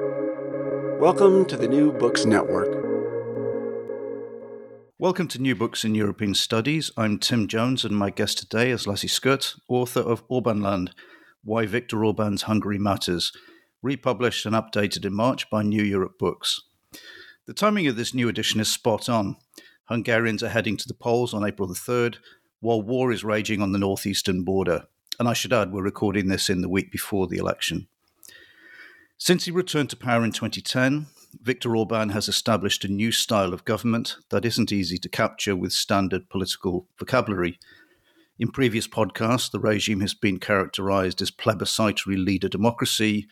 Welcome to the New Books Network. Welcome to New Books in European Studies. I'm Tim Jones, and my guest today is Lasse Skytt, author of Orbanland Why Viktor Orban's Hungary Matters, republished and updated in March by New Europe Books. The timing of this new edition is spot on. Hungarians are heading to the polls on April the 3rd, while war is raging on the northeastern border. And I should add, we're recording this in the week before the election. Since he returned to power in 2010, Viktor Orban has established a new style of government that isn't easy to capture with standard political vocabulary. In previous podcasts, the regime has been characterized as plebiscitary leader democracy,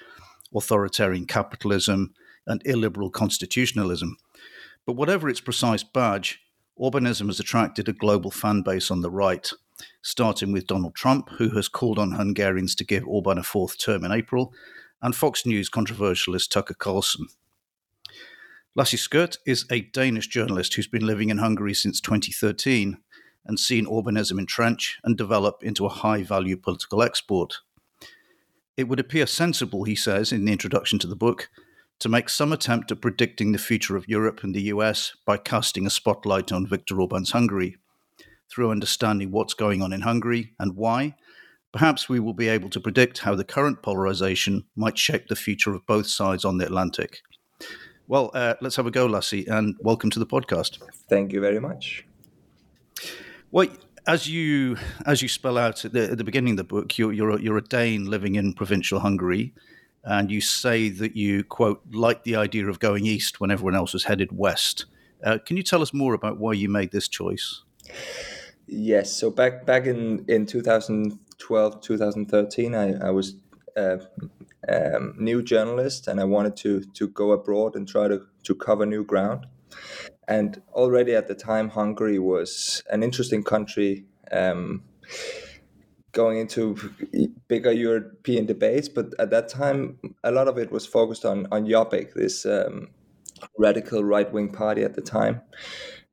authoritarian capitalism, and illiberal constitutionalism. But whatever its precise badge, Orbanism has attracted a global fan base on the right, starting with Donald Trump, who has called on Hungarians to give Orban a fourth term in April, and Fox News controversialist Tucker Carlson. Lasse Skytt is a Danish journalist who's been living in Hungary since 2013 and seen Orbanism entrench and develop into a high value political export. It would appear sensible, he says in the introduction to the book, to make some attempt at predicting the future of Europe and the US by casting a spotlight on Viktor Orban's Hungary. Through understanding what's going on in Hungary and why, perhaps we will be able to predict how the current polarization might shape the future of both sides on the Atlantic. Well, uh, let's have a go, Lasse, and welcome to the podcast. Thank you very much. Well, as you as you spell out at the, at the beginning of the book, you're you're a, you're a Dane living in provincial Hungary and you say that you quote like the idea of going east when everyone else was headed west. Uh, can you tell us more about why you made this choice? Yes, so back back in in 2012 2013, I, I was a um, new journalist and I wanted to to go abroad and try to to cover new ground. And already at the time, Hungary was an interesting country. Um, going into bigger European debates, but at that time, a lot of it was focused on on Jobbik, this um, radical right wing party at the time.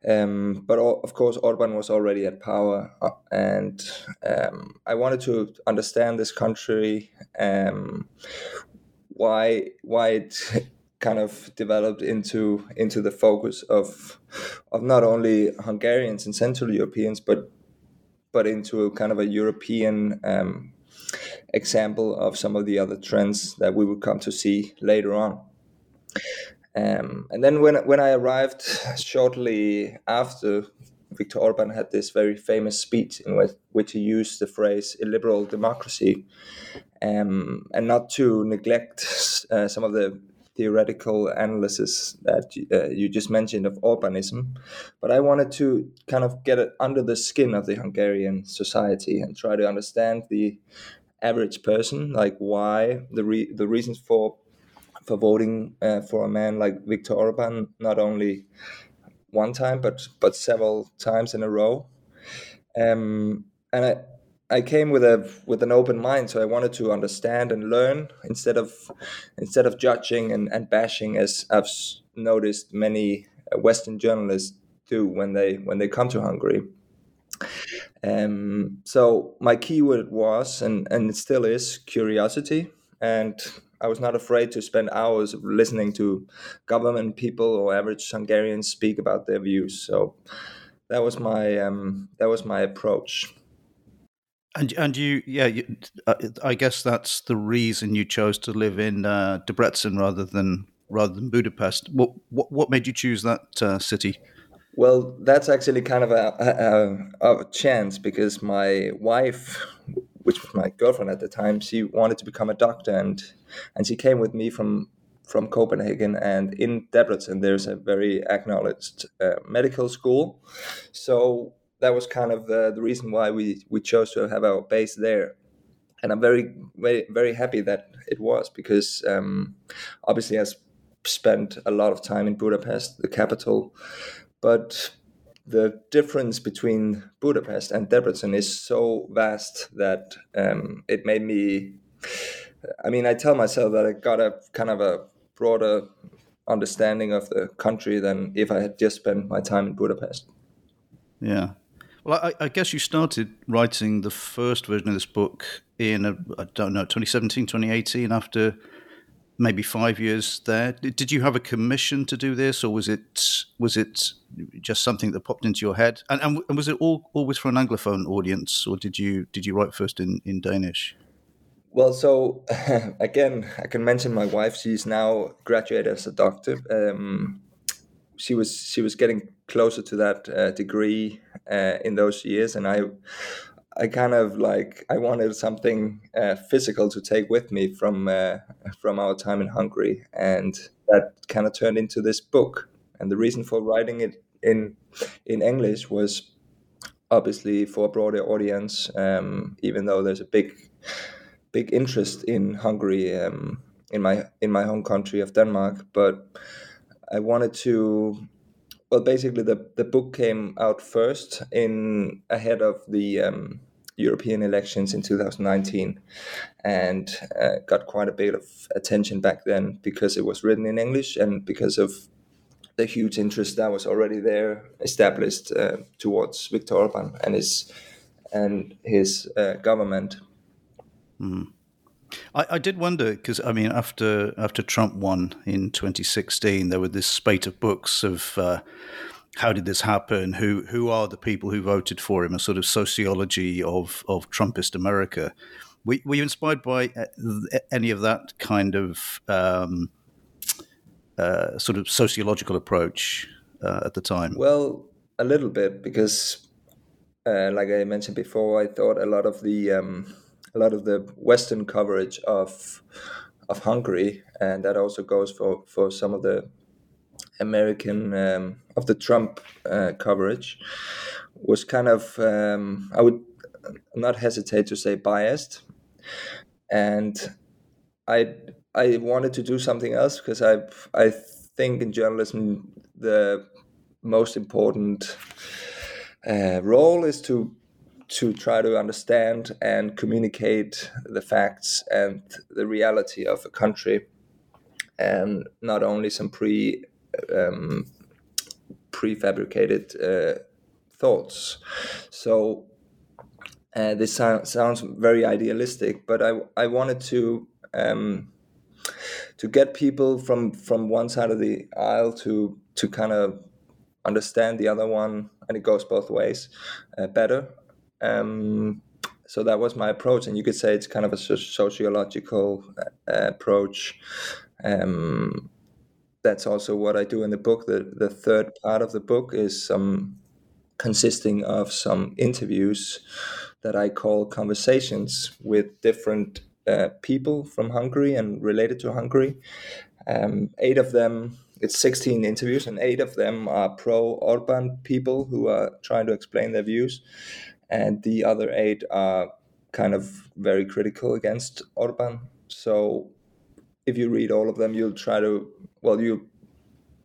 Um, but of course, Orban was already at power, uh, and um, I wanted to understand this country, um, why why it kind of developed into into the focus of of not only Hungarians and Central Europeans, but but into a kind of a European um, example of some of the other trends that we would come to see later on. Um, and then when when I arrived shortly after Viktor Orban had this very famous speech in which, which he used the phrase illiberal democracy, um, and not to neglect uh, some of the theoretical analysis that uh, you just mentioned of Orbanism, but I wanted to kind of get it under the skin of the Hungarian society and try to understand the average person, like why the re- the reasons for for voting uh, for a man like Viktor Orban, not only one time but but several times in a row. Um, and I I came with a with an open mind, so I wanted to understand and learn instead of instead of judging and, and bashing, as I've noticed many uh, Western journalists do when they when they come to Hungary. Um, so my keyword was and and it still is curiosity, and I was not afraid to spend hours listening to government people or average Hungarians speak about their views. So that was my um, that was my approach. And and you, yeah, you, uh, I guess that's the reason you chose to live in uh, Debrecen rather than rather than Budapest. What what, what made you choose that uh, city? Well, that's actually kind of a, a, a, chance because my wife, which was my girlfriend at the time, she wanted to become a doctor, and and she came with me from from Copenhagen. And in Debrecen, there's a very acknowledged uh, medical school, so that was kind of the, the reason why we, we chose to have our base there. And I'm very, very, very happy that it was because um, obviously I spent a lot of time in Budapest, the capital, but the difference between Budapest and Debrecen is so vast that um, it made me. I mean, I tell myself that I got a kind of a broader understanding of the country than if I had just spent my time in Budapest. Yeah, well, I, I, guess you started writing the first version of this book in, a, I don't know, 2017, 2018, after maybe five years there. Did you have a commission to do this, or was it was it just something that popped into your head? And, and was it all always for an anglophone audience, or did you did you write first in, in Danish? Well, so again, I can mention my wife. She's now graduated as a doctor. Um, she was she was getting closer to that uh, degree uh, in those years, and I I kind of like I wanted something uh, physical to take with me from uh, from our time in Hungary, and that kind of turned into this book. And the reason for writing it in in English was obviously for a broader audience, um, even though there's a big big interest in Hungary um, in my in my home country of Denmark, but I wanted to well basically the, the book came out first in ahead of the um, European elections in 2019 and uh, got quite a bit of attention back then because it was written in English and because of the huge interest that was already there established uh, towards Viktor Orban and his and his uh, government. Mm. I, I, did wonder because I mean, after after Trump won in 2016, there were this spate of books of uh, how did this happen? Who who are the people who voted for him? A sort of sociology of of Trumpist America. Were, were you inspired by uh, any of that kind of um, uh, sort of sociological approach uh, at the time? Well, a little bit because, uh, like I mentioned before, I thought a lot of the um, a lot of the Western coverage of of Hungary, and that also goes for for some of the American um, of the Trump uh, coverage was kind of um, I would not hesitate to say biased, and I I wanted to do something else because I I think in journalism the most important uh, role is to to try to understand and communicate the facts and the reality of a country. And not only some pre um, prefabricated uh, thoughts so uh, this so- sounds very idealistic but i i wanted to um, to get people from from one side of the aisle to to kind of understand the other one and it goes both ways uh, better um, so that was my approach, and you could say it's kind of a sociological uh, approach. Um, that's also what I do in the book. The the third part of the book is some consisting of some interviews that I call conversations with different uh, people from Hungary and related to Hungary. Um, eight of them, it's 16 interviews, and eight of them are pro Orban people who are trying to explain their views and the other eight are kind of very critical against Orban. So if you read all of them, you'll try to, well, you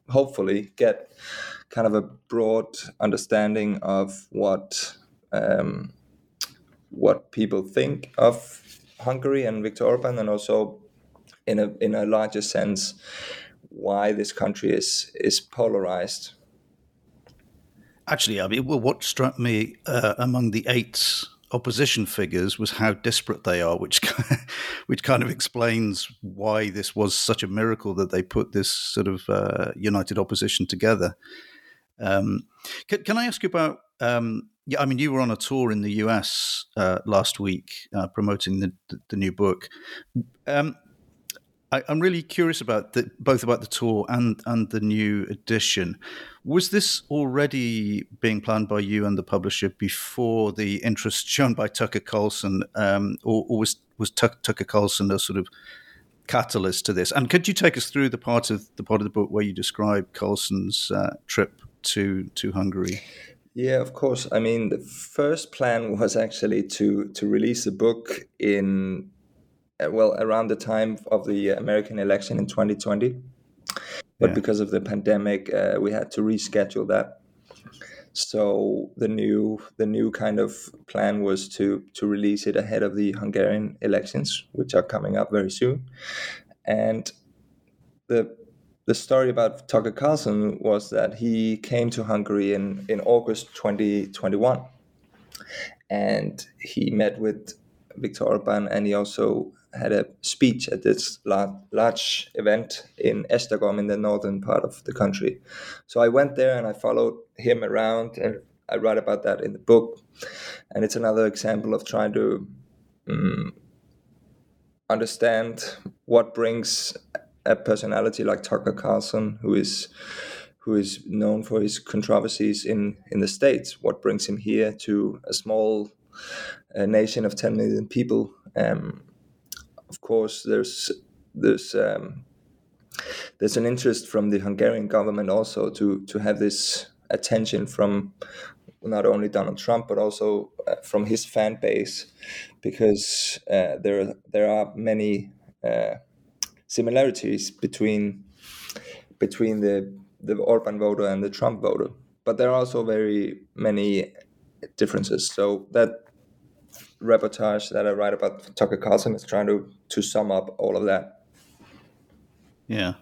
hopefully get kind of a broad understanding of what um, what people think of Hungary and Viktor Orban, and also in a in a larger sense why this country is is polarized. Actually, I mean, what struck me uh, among the eight opposition figures was how desperate they are, which which kind of explains why this was such a miracle that they put this sort of uh, united opposition together. Um, can, can, I ask you about? Um, yeah, I mean, you were on a tour in the US uh, last week uh, promoting the, the, the, new book. Um, I, am really curious about the, both about the tour and and the new edition. Was this already being planned by you and the publisher before the interest shown by Tucker Carlson, um, or, or, was was Tucker Carlson a sort of catalyst to this? And could you take us through the part of the part of the book where you describe Carlson's uh, trip to to Hungary? Yeah, of course. I mean, the first plan was actually to to release the book in well around the time of the American election in 2020. But yeah. because of the pandemic, uh, we had to reschedule that. So the new the new kind of plan was to to release it ahead of the Hungarian elections, which are coming up very soon. And the the story about Tucker Carlson was that he came to Hungary in, in August 2021 and he met with Viktor Orban and he also had a speech at this large, large event in Esztergom in the northern part of the country. So I went there and I followed him around, and I write about that in the book. And it's another example of trying to um, understand what brings a personality like Tucker Carlson, who is who is known for his controversies in in the states, what brings him here to a small uh, nation of 10 million people. Um, of course, there's there's um, there's an interest from the Hungarian government also to to have this attention from not only Donald Trump but also uh, from his fan base, because uh, there there are many uh, similarities between between the the Orban voter and the Trump voter, but there are also very many differences. So that reportage that I write about Tucker Carlson is trying to to sum up all of that. Yeah.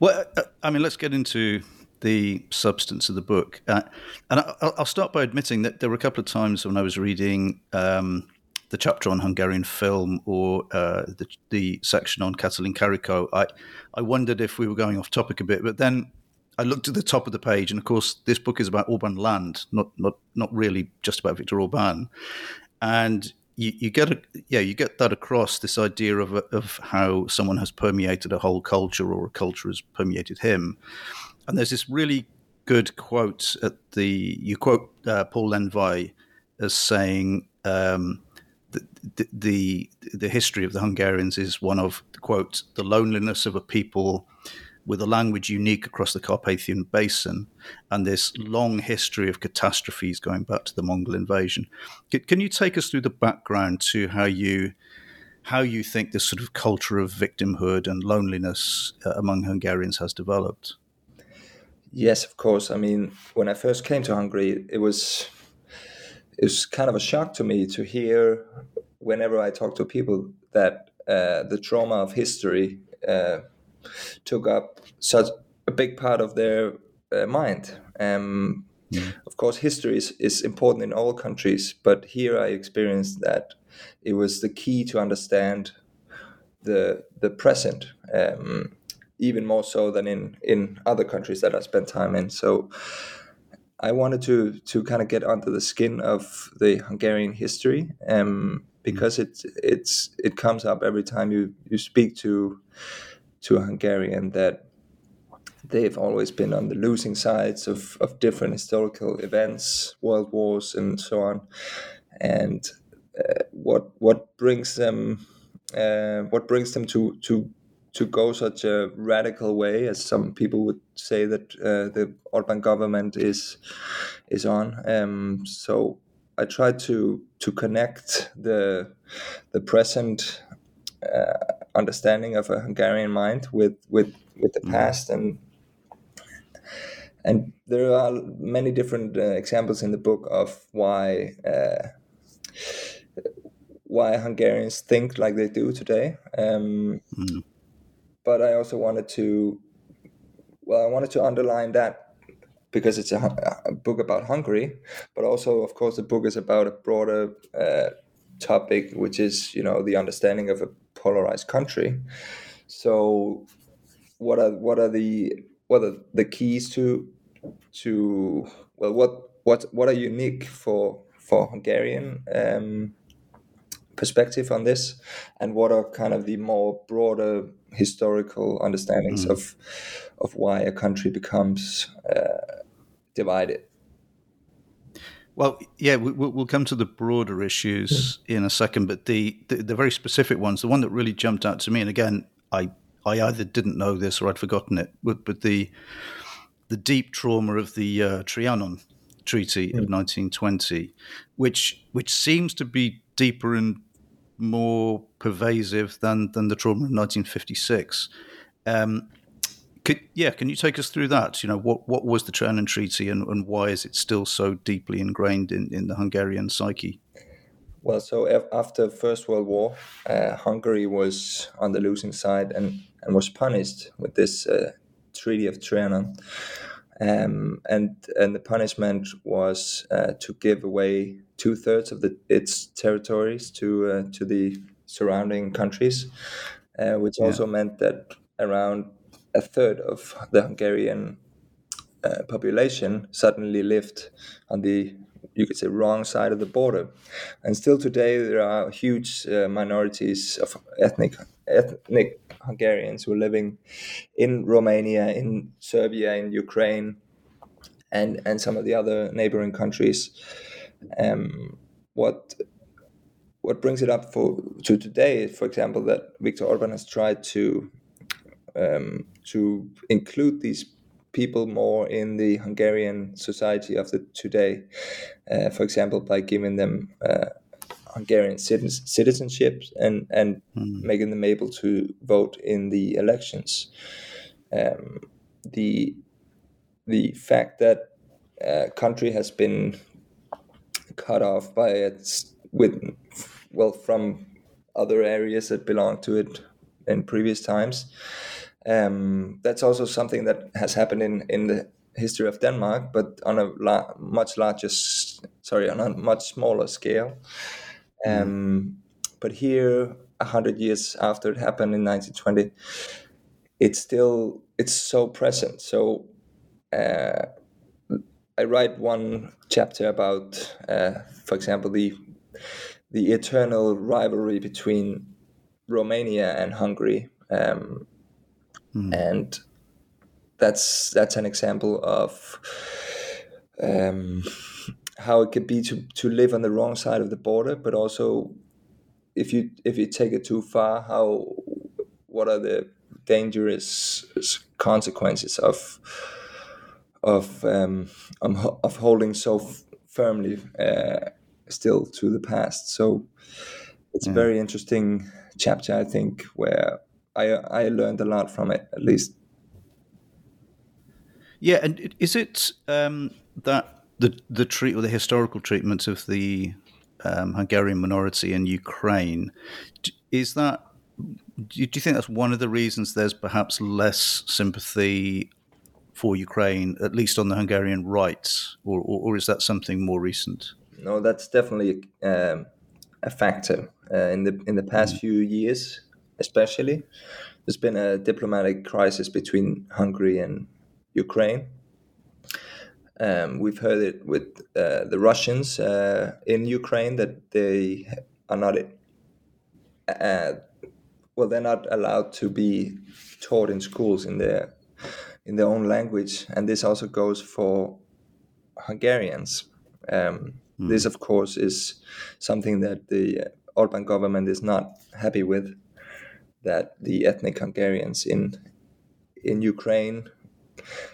Well, uh, I mean, let's get into the substance of the book. Uh, and I, will start by admitting that there were a couple of times when I was reading um, the chapter on Hungarian film or uh, the, the, section on Katalin Karikó, I, I wondered if we were going off topic a bit. But then I looked at the top of the page, and of course, this book is about Orban land, not not not really just about Viktor Orban. And you, you get a, yeah, you get that across this idea of of how someone has permeated a whole culture or a culture has permeated him. And there's this really good quote at the you quote uh, Paul Lendvai as saying um, the, the the history of the Hungarians is one of quote the loneliness of a people with a language unique across the Carpathian Basin and this long history of catastrophes going back to the Mongol invasion. Can, can you take us through the background to how you how you think this sort of culture of victimhood and loneliness uh, among Hungarians has developed? Yes, of course. I mean, when I first came to Hungary, it was it was kind of a shock to me to hear whenever I talk to people that uh, the trauma of history uh, took up such a big part of their uh, mind. Um, mm. Of course, history is, is important in all countries, but here I experienced that it was the key to understand the the present. Um, even more so than in in other countries that I spent time in. So I wanted to to kind of get under the skin of the Hungarian history, um, because it's it's it comes up every time you you speak to to Hungarian that they've always been on the losing sides of, of different historical events, world wars, and so on. And uh, what what brings them uh, what brings them to to to go such a radical way as some people would say that uh, the Orban government is is on. Um, so I try to to connect the the present uh, understanding of a Hungarian mind with with with the mm-hmm. past and and there are many different uh, examples in the book of why uh, why Hungarians think like they do today. Um, mm but I also wanted to, well, I wanted to underline that because it's a, a book about Hungary, but also, of course, the book is about a broader uh, topic, which is you know the understanding of a polarized country. So, what are what are the what are the keys to to well what what what are unique for for Hungarian um, perspective on this, and what are kind of the more broader historical understandings mm. of of why a country becomes uh, divided. Well, yeah, we, will come to the broader issues mm. in a second, but the, the, the very specific ones, the one that really jumped out to me, and again, I I either didn't know this or I'd forgotten it, but, but the the deep trauma of the uh, Trianon Treaty mm. of 1920, which which seems to be deeper and more pervasive than than the trauma of 1956. Um, could, yeah, can you take us through that? You know, what what was the Trianon Treaty, and, and why is it still so deeply ingrained in, in the Hungarian psyche? Well, so after First World War, uh, Hungary was on the losing side and, and was punished with this uh, Treaty of Trianon. Um, and and the punishment was uh, to give away two thirds of the, its territories to uh, to the surrounding countries, uh, which yeah. also meant that around a third of the Hungarian uh, population suddenly lived on the you could say wrong side of the border. And still today there are huge uh, minorities of ethnic ethnic Hungarians who are living in Romania in Serbia in Ukraine and and some of the other neighboring countries. Um, what what brings it up for to today for example that Viktor Orban has tried to um, to include these people more in the Hungarian society of the today. Uh, for example, by giving them uh, Hungarian citizenship and and mm. making them able to vote in the elections. Um, the the fact that uh, country has been cut off by its with well from other areas that belong to it in previous times um, that's also something that has happened in, in the history of Denmark, but on a la- much larger, sorry, on a much smaller scale. Mm. Um, but here, a hundred years after it happened in 1920, it's still it's so present. So uh, I write one chapter about, uh, for example, the the eternal rivalry between Romania and Hungary. Um, mm. and that's that's an example of um, how it could be to to live on the wrong side of the border, but also if you if you take it too far, how what are the dangerous consequences of of um, of holding so f- firmly uh, still to the past. So it's yeah. a very interesting chapter, I think, where I I learned a lot from it at least. Yeah, and is it um, that the the treat or the historical treatment of the um, Hungarian minority in Ukraine is that? Do you think that's one of the reasons there's perhaps less sympathy for Ukraine, at least on the Hungarian right, or, or, or is that something more recent? No, that's definitely um, a factor. Uh, in the in the past mm. few years, especially. There's been a diplomatic crisis between Hungary and Ukraine. Um, we've heard it with uh, the Russians uh, in Ukraine that they are not, uh, well, they're not allowed to be taught in schools in their in their own language, and this also goes for Hungarians. Um, mm. This, of course, is something that the Orban government is not happy with that the ethnic Hungarians in in Ukraine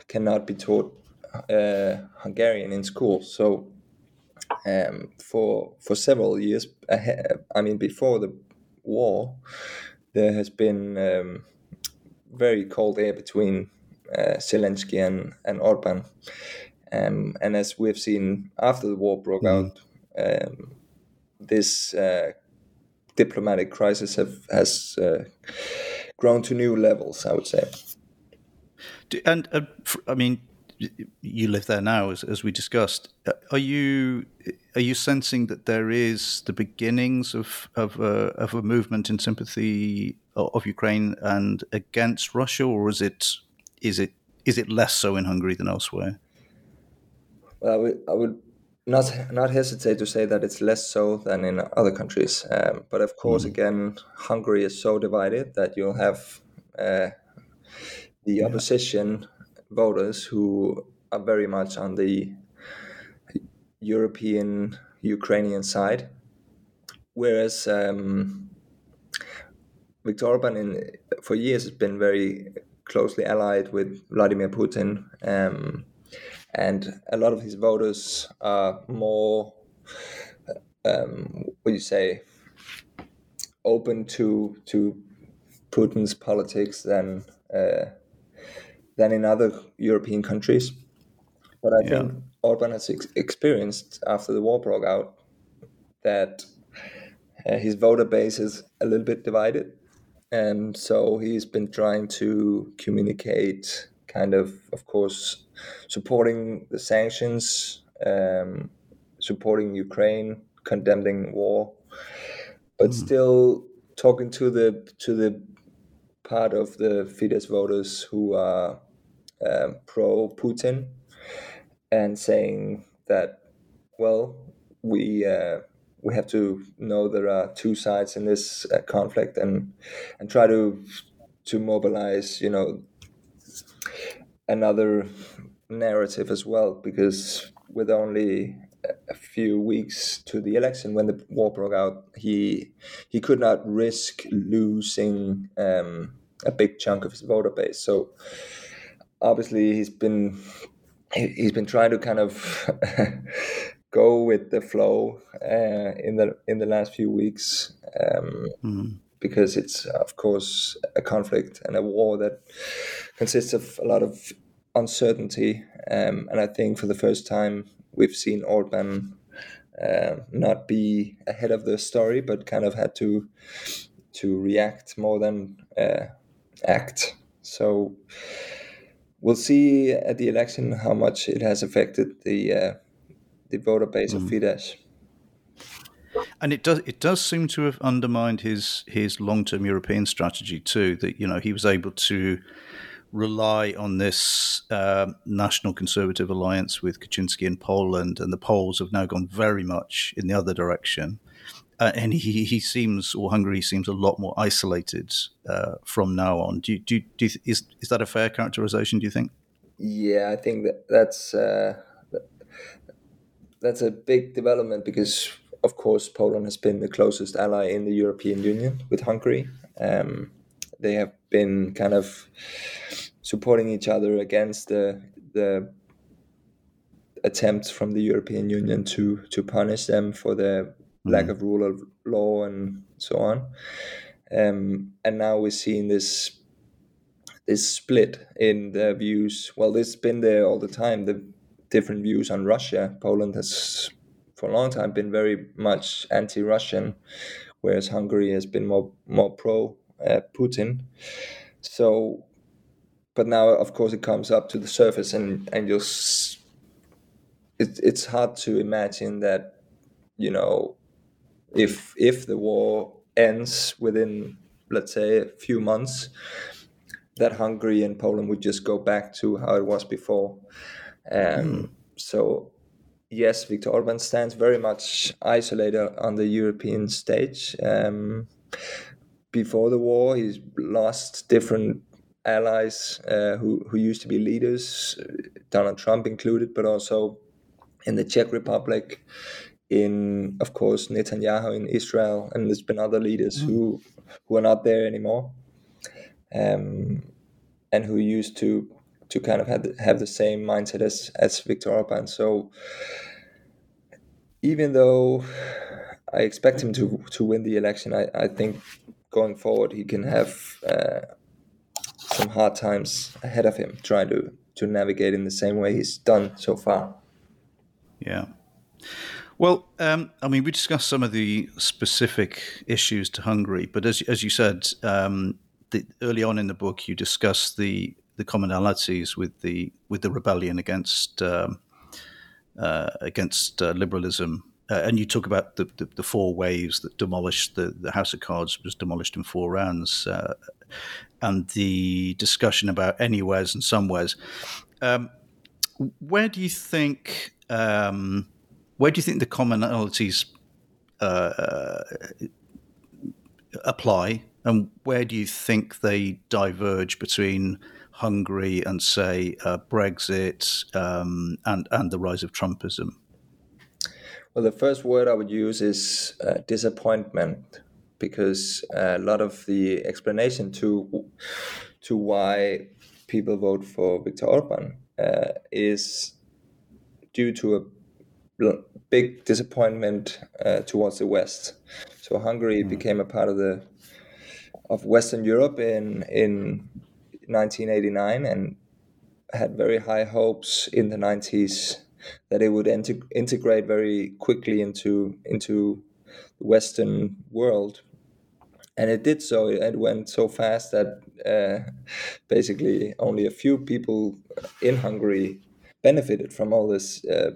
cannot be taught uh, Hungarian in school. So um, for for several years, ahead, I mean before the war, there has been um, very cold air between uh, Zelensky and, and Orban. Um, and as we've seen after the war broke mm. out, um, this uh, diplomatic crisis have, has uh, grown to new levels. I would say. And uh, I mean, you live there now, as, as we discussed. Uh, are you are you sensing that there is the beginnings of of a, of a movement in sympathy of Ukraine and against Russia, or is it is it is it less so in Hungary than elsewhere? Well, I would, I would not not hesitate to say that it's less so than in other countries. Um, but of course, mm. again, Hungary is so divided that you'll have uh, the yeah. opposition voters who are very much on the European Ukrainian side, whereas um, Viktor Orban in, for years has been very closely allied with Vladimir Putin. Um, and a lot of his voters are more, um, what do you say, open to to Putin's politics than uh, than in other European countries. But I yeah. think Orban has ex- experienced after the war broke out that uh, his voter base is a little bit divided, and so he's been trying to communicate kind of, of course, supporting the sanctions, um, supporting Ukraine, condemning war, but mm. still talking to the to the part of the Fidesz voters who are um, pro Putin and saying that, well, we uh, we have to know there are two sides in this uh, conflict and and try to to mobilize, you know, another narrative as well because with only a few weeks to the election when the war broke out he he could not risk losing um, a big chunk of his voter base so obviously he's been he's been trying to kind of go with the flow uh, in the in the last few weeks um, mm. because it's of course a conflict and a war that consists of a lot of uncertainty um, and I think for the first time we've seen Orban uh, not be ahead of the story but kind of had to to react more than uh, act so we'll see at the election how much it has affected the uh, the voter base mm. of Fidesz. And it does it does seem to have undermined his his long term European strategy too. That you know he was able to rely on this uh, national conservative alliance with Kaczynski in Poland, and the Poles have now gone very much in the other direction. Uh, and he, he seems, or Hungary seems, a lot more isolated uh, from now on. Do do, do you, is is that a fair characterization? Do you think? Yeah, I think that that's uh, that's a big development because, of course, Poland has been the closest ally in the European Union with Hungary. Um, they have been kind of supporting each other against the the attempts from the European Union to to punish them for the mm. lack of rule of law and so on. Um, and now we're seeing this this split in the views. Well, this has been there all the time. The different views on Russia. Poland has, for a long time, been very much anti-Russian, whereas Hungary has been more more pro uh, Putin. So, but now, of course, it comes up to the surface, and and you'll. It, it's hard to imagine that, you know, if if the war ends within let's say a few months that Hungary and Poland would just go back to how it was before um, mm. so yes Viktor Orban stands very much isolated on the European stage um, before the war he's lost different allies uh, who, who used to be leaders Donald Trump included but also in the Czech Republic in, of course, Netanyahu in Israel, and there's been other leaders mm. who who are not there anymore, um, and who used to to kind of have the, have the same mindset as as Viktor Orban. So even though I expect him to to win the election, I, I think going forward he can have uh, some hard times ahead of him trying to to navigate in the same way he's done so far. Yeah. Well, um, I mean, we discussed some of the specific issues to Hungary, but as as you said um, the, early on in the book, you discussed the the commonalities with the with the rebellion against um, uh, against uh, liberalism, uh, and you talk about the, the, the, four waves that demolished the, the House of Cards was demolished in four rounds, uh, and the discussion about anywheres and somewheres. Um, where do you think? Um, where do you think the commonalities uh, uh, apply, and where do you think they diverge between Hungary and, say, uh, Brexit um, and and the rise of Trumpism? Well, the first word I would use is uh, disappointment, because a lot of the explanation to to why people vote for Viktor Orban uh, is due to a big disappointment uh, towards the West. So Hungary mm. became a part of the of Western Europe in in 1989 and had very high hopes in the 90s that it would integ- integrate very quickly into into the Western world. And it did so. It went so fast that uh, basically only a few people in Hungary benefited from all this uh,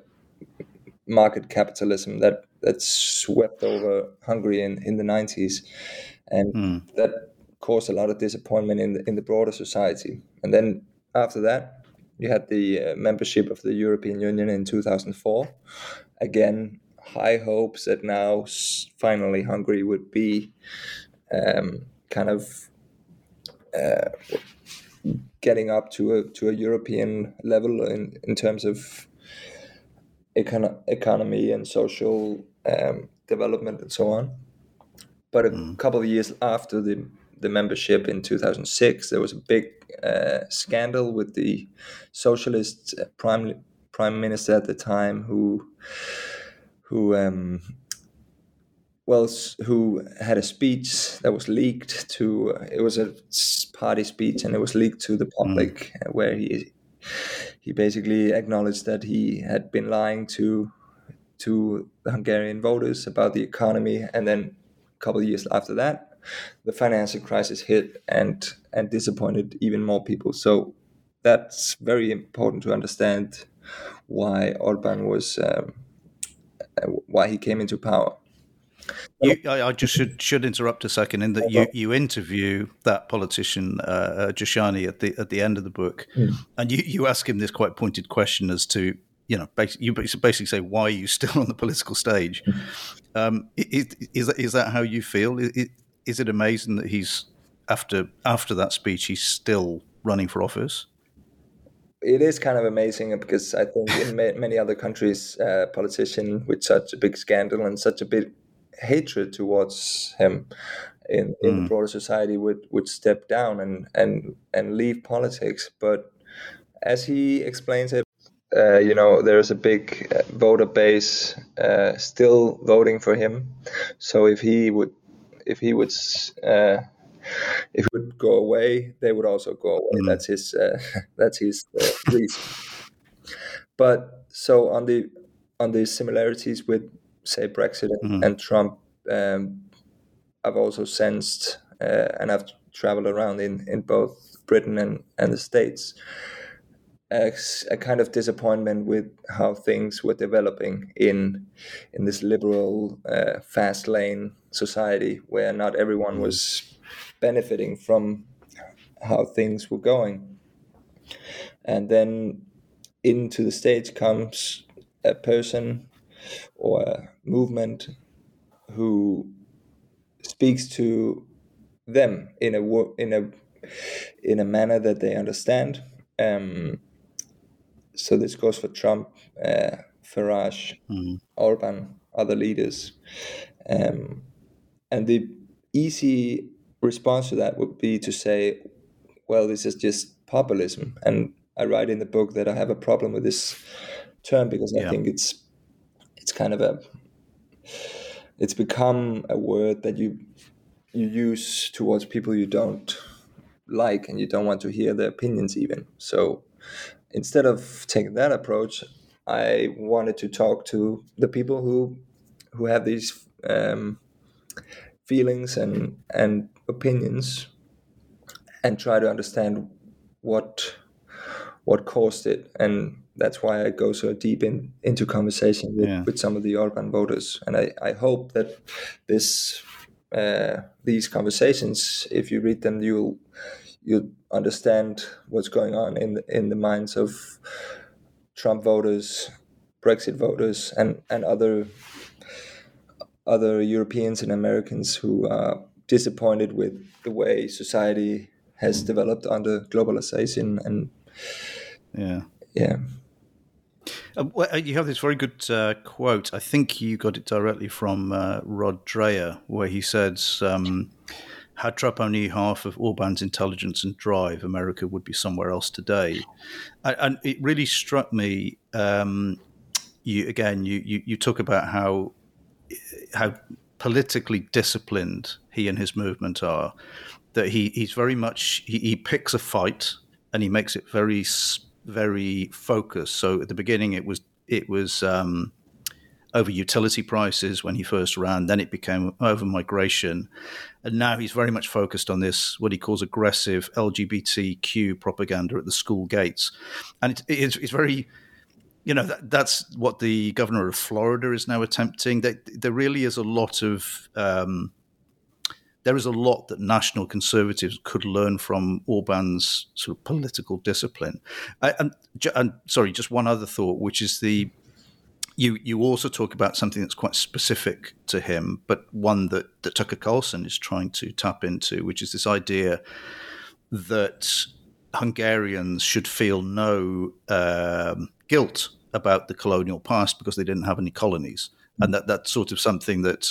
market capitalism that that swept over Hungary in, in the 90s. and mm. that caused a lot of disappointment in the in the broader society. And then after that, you had the uh, membership of the European Union in 2004. Again, high hopes that now finally Hungary would be um, kind of uh, getting up to a to a European level in in terms of econ- economy and social um, development and so on. But a mm. couple of years after the the membership in 2006, there was a big uh, scandal with the socialist uh, prime prime minister at the time who who um, well who had a speech that was leaked to it was a party speech and it was leaked to the public mm. where he he basically acknowledged that he had been lying to to the Hungarian voters about the economy and then a couple of years after that the financial crisis hit and and disappointed even more people. So that's very important to understand why Orban was um, why he came into power. You, I, I, just should should interrupt a second in that you, you interview that politician uh, uh, at the at the end of the book, mm. and you, you ask him this quite pointed question as to you know you basically say why are you still on the political stage? Hmm. Um, is, is, that, is that how you feel? is it amazing that he's after after that speech he's still running for office? It is kind of amazing because I think in many other countries, uh, politician with such a big scandal and such a big hatred towards him in, in mm. the broader society would, would step down and, and, and leave politics. But as he explains it, uh, you know, there's a big uh, voter base uh, still voting for him. So if he would if he would uh, if he would go away, they would also go away. Mm. That's his uh, that's his uh, reason. But so on the on the similarities with say Brexit and, mm. and Trump, um, I've also sensed uh, and I've traveled around in in both Britain and and the States a, a, kind of disappointment with how things were developing in in this liberal uh, fast lane society where not everyone was benefiting from how things were going. And then into the stage comes a person or a movement who speaks to them in a in a in a manner that they understand um, so this goes for Trump, uh, Farage, mm. Orban, other leaders. Um, and the easy response to that would be to say, well, this is just populism. And I write in the book that I have a problem with this term because I think it's it's kind of a it's become a word that you you use towards people you don't like and you don't want to hear their opinions even. So instead of taking that approach, I wanted to talk to the people who who have these um, feelings and and opinions, and try to understand what what caused it, and that's why I go so deep in into conversation with, yeah. with some of the Orban voters, and I, I hope that this uh, these conversations, if you read them, you'll you understand what's going on in the, in the minds of Trump voters, Brexit voters, and and other other Europeans and Americans who are disappointed with the way society has developed under globalization and yeah yeah. Uh, well, uh, you have this very good uh, quote. I think you got it directly from uh, Rod Dreher, where he says, um, had Trump only half of Orban's intelligence and drive, America would be somewhere else today. And, and it really struck me. Um, you again, you, you you talk about how how politically disciplined he and his movement are. That he he's very much he, he picks a fight and he makes it very very focused. So at the beginning, it was it was. Um, over utility prices when he first ran. Then it became over migration. And now he's very much focused on this, what he calls aggressive LGBTQ propaganda at the school gates. And it, it's, it's, very, you know, that, that's what the governor of Florida is now attempting. That there really is a lot of um, there is a lot that national conservatives could learn from Orban's sort of political discipline. and, and sorry, just one other thought, which is the you you also talk about something that's quite specific to him, but one that, that Tucker Carlson is trying to tap into, which is this idea that Hungarians should feel no um, guilt about the colonial past because they didn't have any colonies, and that that's sort of something that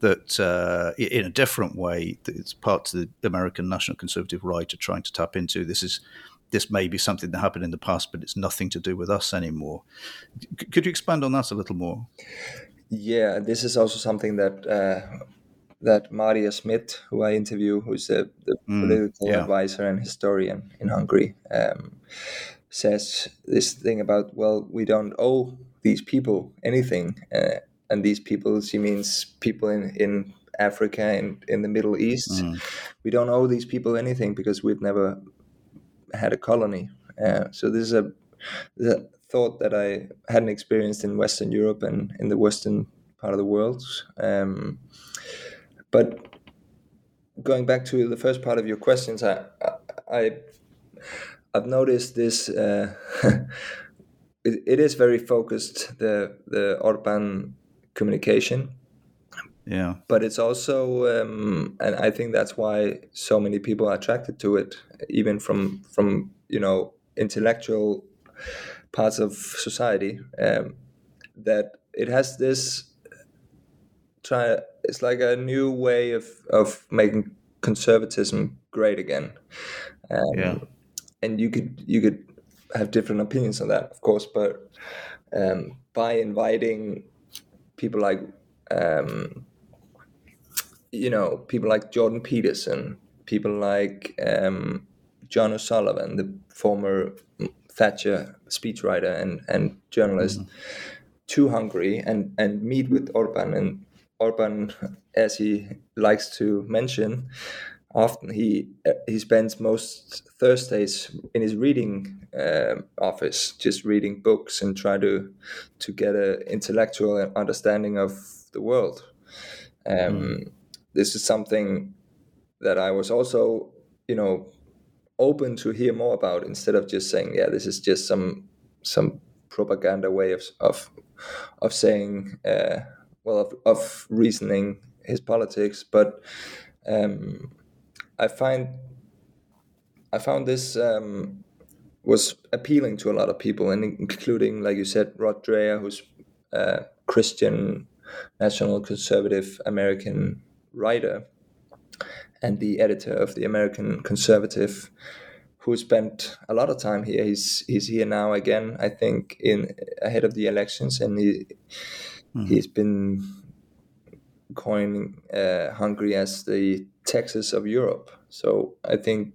that uh, in a different way it's part of the American National Conservative right are trying to tap into. This is this may be something that happened in the past, but it's nothing to do with us anymore. C- could you expand on that a little more? Yeah, this is also something that uh, that Maria Schmidt, who I interview, who's a, the mm, political yeah. advisor and historian in Hungary, um, says this thing about well, we don't owe these people anything, uh, and these people she means people in in Africa and in the Middle East. Mm. We don't owe these people anything because we've never had a colony. Uh, so this is a, a, thought that I hadn't experienced in Western Europe and in the Western part of the world. Um, but going back to the first part of your questions, I, I I've noticed this. Uh, it, it is very focused the the Orban communication. Yeah, but it's also, um, and I think that's why so many people are attracted to it, even from from you know intellectual parts of society. Um, that it has this try it's like a new way of of making conservatism great again um, yeah and you could you could have different opinions on that of course but um, by inviting people like um, you know people like jordan peterson people like um, john o'sullivan the former thatcher speechwriter and, and journalist mm-hmm. to hungary and and meet with orban and Orban, as he likes to mention, often he he spends most Thursdays in his reading uh, office, just reading books and try to to get an intellectual understanding of the world. Um, mm. This is something that I was also, you know, open to hear more about instead of just saying, yeah, this is just some some propaganda way of of of saying. Uh, well of, of reasoning his politics, but um, I find I found this um, was appealing to a lot of people, and including, like you said, Rod Dreher, who's a Christian national conservative American writer and the editor of the American Conservative, who spent a lot of time here. He's he's here now again, I think, in ahead of the elections, and he Mm-hmm. He's been coining uh, Hungary as the Texas of Europe. So I think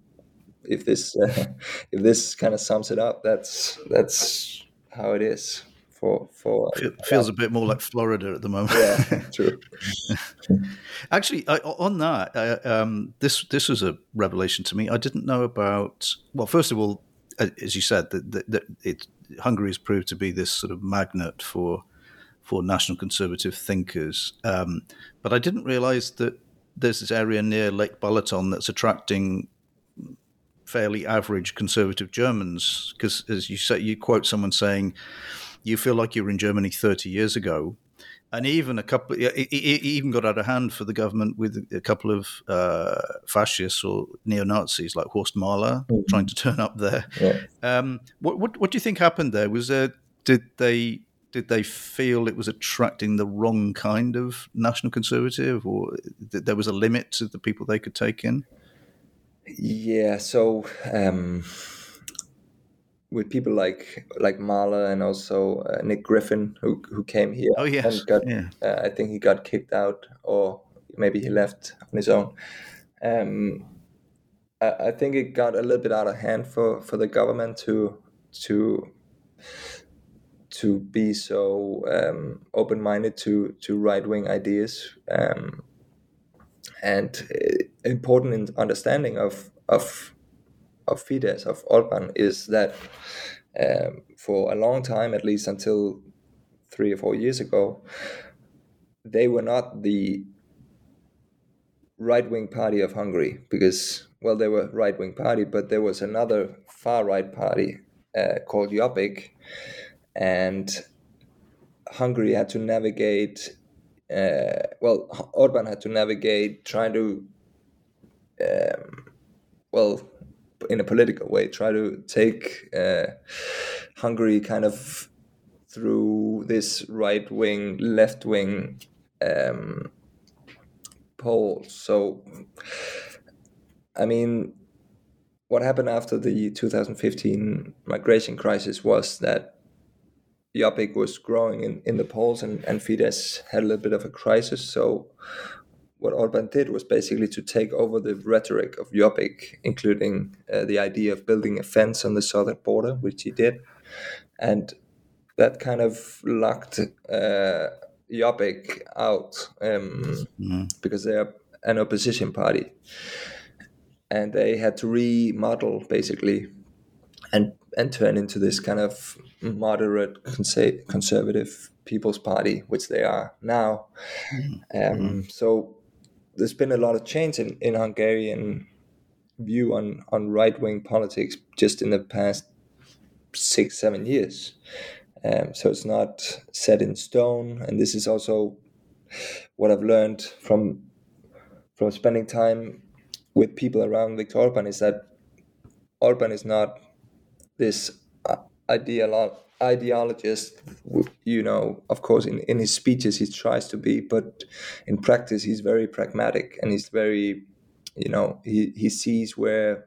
if this uh, if this kind of sums it up, that's that's how it is. For, for feels a bit more like Florida at the moment. Yeah, true. Actually, I, on that, I, um, this this was a revelation to me. I didn't know about. Well, first of all, as you said, that, that, that it Hungary has proved to be this sort of magnet for for national conservative thinkers. Um, but I didn't realize that there's this area near Lake Balaton that's attracting fairly average conservative Germans. Because as you say, you quote someone saying, "You feel like you were in Germany 30 years ago." And even a couple, it, even got out of hand for the government with a couple of uh, fascists or neo Nazis like Horst Mahler mm-hmm. trying to turn up there. Yeah. Um, what, what, what do you think happened there? Was there did they did they feel it was attracting the wrong kind of national conservative, or that there was a limit to the people they could take in? Yeah, so um, with people like like Mahler and also uh, Nick Griffin, who who came here, oh yes, and got, yeah. uh, I think he got kicked out, or maybe he left on his own. Um, I, I think it got a little bit out of hand for for the government to to to be so um, open minded to to right wing ideas um, and uh, important in understanding of of of Fidesz of Orban is that um, for a long time, at least until three or four years ago, they were not the right wing party of Hungary because well they were right wing party, but there was another far right party uh, called Jobbik, and Hungary had to navigate. Uh, well, Orban had to navigate trying to, um, well, in a political way, try to take uh, Hungary kind of through this right wing, left wing um, pole. So, I mean, what happened after the 2015 migration crisis was that Jobbik was growing in, in the polls and, and Fidesz had a little bit of a crisis. So what Orban did was basically to take over the rhetoric of Jobbik, including uh, the idea of building a fence on the southern border, which he did. And that kind of locked uh, Jobbik out um, mm. because they're an opposition party. And they had to remodel basically and and turn into this kind of moderate conservative People's Party, which they are now. Mm-hmm. Um, mm-hmm. So there's been a lot of change in, in Hungarian view on, on right wing politics just in the past six, seven years. Um, so it's not set in stone. And this is also what I've learned from from spending time with people around Viktor Orban is that Orban is not this ideolo- ideologist you know of course in, in his speeches he tries to be but in practice he's very pragmatic and he's very you know he, he sees where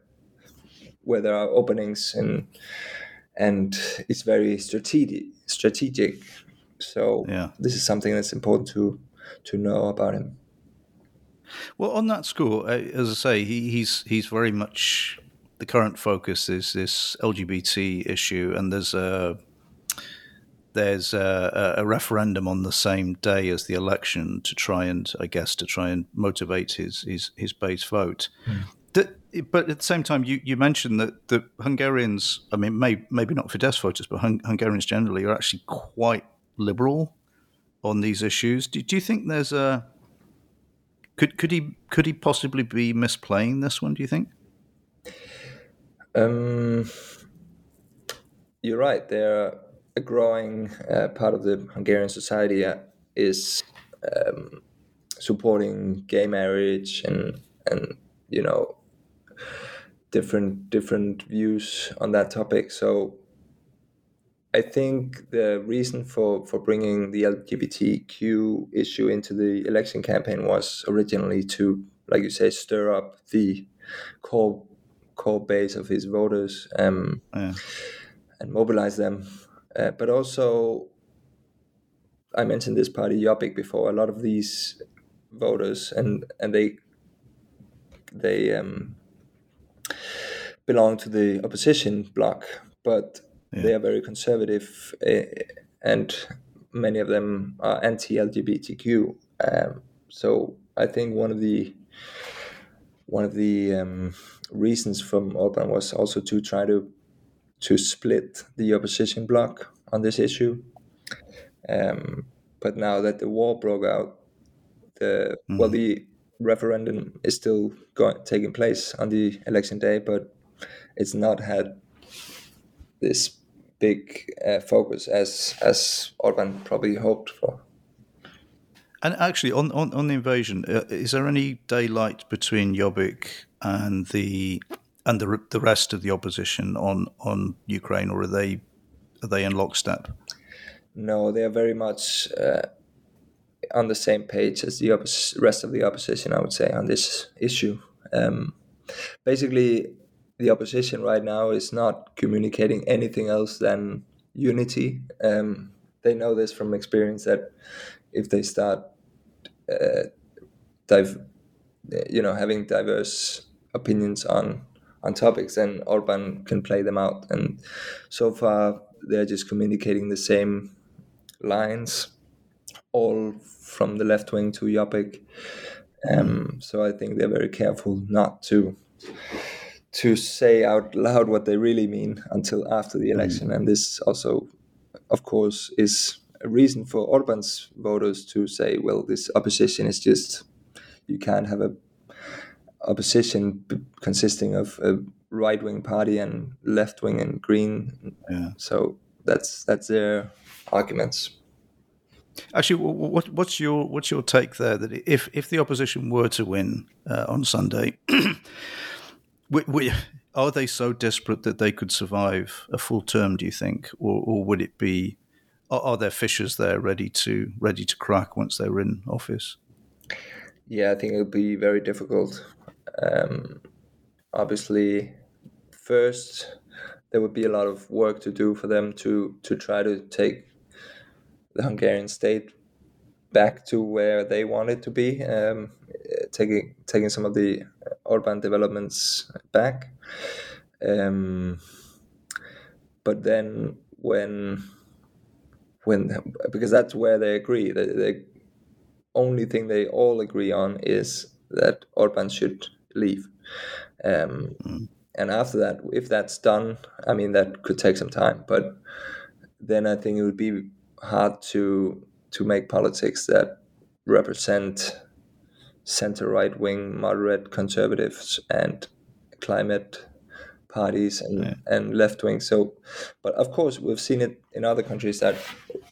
where there are openings and and it's very strategic strategic so yeah. this is something that's important to to know about him well on that score uh, as i say he, he's he's very much the current focus is this LGBT issue, and there's a there's a, a, referendum on the same day as the election to try and, I guess, to try and motivate his his, his base vote. Mm. but at the same time, you, you mentioned that the Hungarians, I mean, may, maybe not Fidesz voters, but Hung, Hungarians generally are actually quite liberal on these issues. Do, do you think there's a could could he could he possibly be misplaying this one? Do you think? Um, you're right. They're a growing uh, part of the Hungarian society uh, is um, supporting gay marriage and and you know different different views on that topic. So I think the reason for, for bringing the LGBTQ issue into the election campaign was originally to, like you say, stir up the core core base of his voters um, yeah. and mobilize them. Uh, but also, I mentioned this party Jobbik before. A lot of these voters and and they they um, belong to the opposition bloc, but yeah. they are very conservative, uh, and many of them are anti-LGBTQ. Um, so I think one of the one of the um, reasons from Orban was also to try to to split the opposition bloc on this issue. Um, but now that the war broke out, the mm. well, the referendum is still going taking place on the election day, but it's not had this big uh, focus as as Orban probably hoped for. And actually, on, on, on the invasion, uh, is there any daylight between Jobbik and the and the the rest of the opposition on on Ukraine, or are they are they in lockstep? No, they are very much uh, on the same page as the oppos- rest of the opposition. I would say on this issue. Um, basically, the opposition right now is not communicating anything else than unity. Um, they know this from experience that if they start uh, dive, you know, having diverse opinions on on topics, then Orban can play them out. And so far, they're just communicating the same lines, all from the left wing to Jobbik. Um, so I think they're very careful not to to say out loud what they really mean until after the election. Mm. And this also, of course, is a reason for Orban's voters to say, well, this opposition is just, you can't have a opposition b- consisting of a right wing party and left wing and green. Yeah. So that's that's their arguments. Actually, what, what's your what's your take there? That if if the opposition were to win uh, on Sunday, we, we, are they so desperate that they could survive a full term? Do you think, or, or would it be? Are, are there fissures there ready to ready to crack once they're in office? Yeah, I think it would be very difficult. Um, obviously, first there would be a lot of work to do for them to to try to take the Hungarian state back to where they want it to be, um, taking taking some of the Orban developments back. Um, but then when when because that's where they agree, the, the only thing they all agree on is that Orban should leave. Um, mm. And after that, if that's done, I mean that could take some time, but then I think it would be hard to to make politics that represent center right wing moderate conservatives and climate parties and, yeah. and left wing so but of course we've seen it in other countries that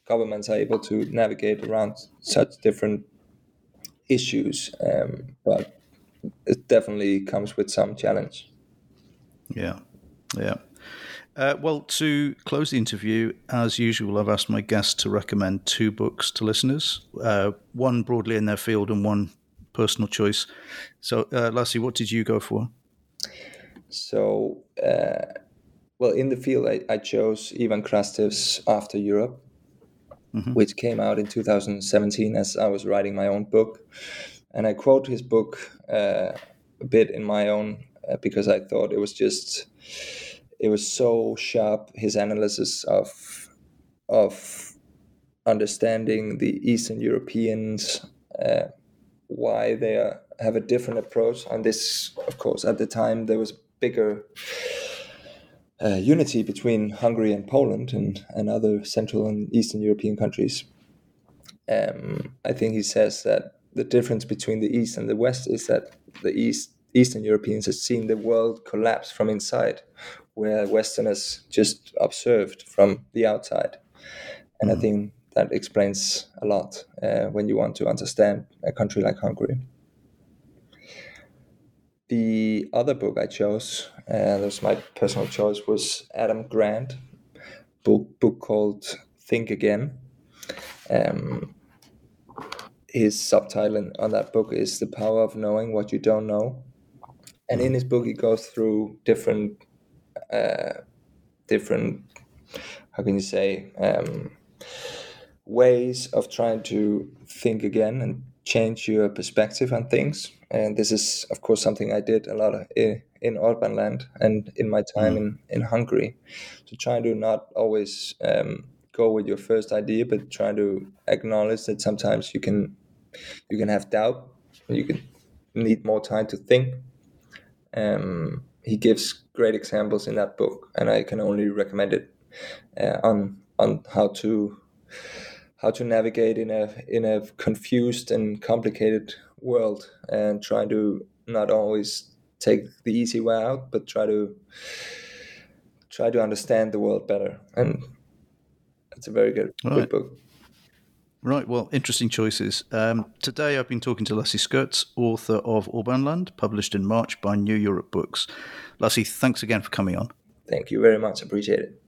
governments are able to navigate around such different issues um, but it definitely comes with some challenge yeah yeah uh, well, to close the interview, as usual, I've asked my guests to recommend two books to listeners, uh, one broadly in their field and one personal choice. So, uh, Lasse, what did you go for? So, uh, well, in the field, I, I chose Ivan Krastev's After Europe, mm-hmm. which came out in 2017 as I was writing my own book. And I quote his book uh, a bit in my own uh, because I thought it was just it was so sharp his analysis of of understanding the Eastern Europeans, uh, why they are, have a different approach. And this, of course, at the time there was bigger uh, unity between Hungary and Poland and, and other Central and Eastern European countries. Um, I think he says that the difference between the East and the West is that the East Eastern Europeans have seen the world collapse from inside, where Westerners just observed from the outside. And mm. I think that explains a lot uh, when you want to understand a country like Hungary. The other book I chose, and uh, that was my personal choice, was Adam Grant, book book called Think Again. Um, his subtitle on that book is "The Power of Knowing What You Don't Know," and in his book he goes through different uh, different how can you say um, ways of trying to think again and change your perspective on things. And this is of course something i did a lot of in, in Orban land and in my time mm. in, in hungary. To try to not always um, go with your first idea but try to acknowledge that sometimes you can you can have doubt you can need more time to think. Um, he gives great examples in that book, and I can only recommend it uh, on on how to how to navigate in a in a confused and complicated world, and try to not always take the easy way out, but try to try to understand the world better. And it's a very good, right. good book. Right, well, interesting choices. Um, today I've been talking to Lasse Skytt, author of Orbanland, published in March by New Europe Books. Lasse, thanks again for coming on. Thank you very much. Appreciate it.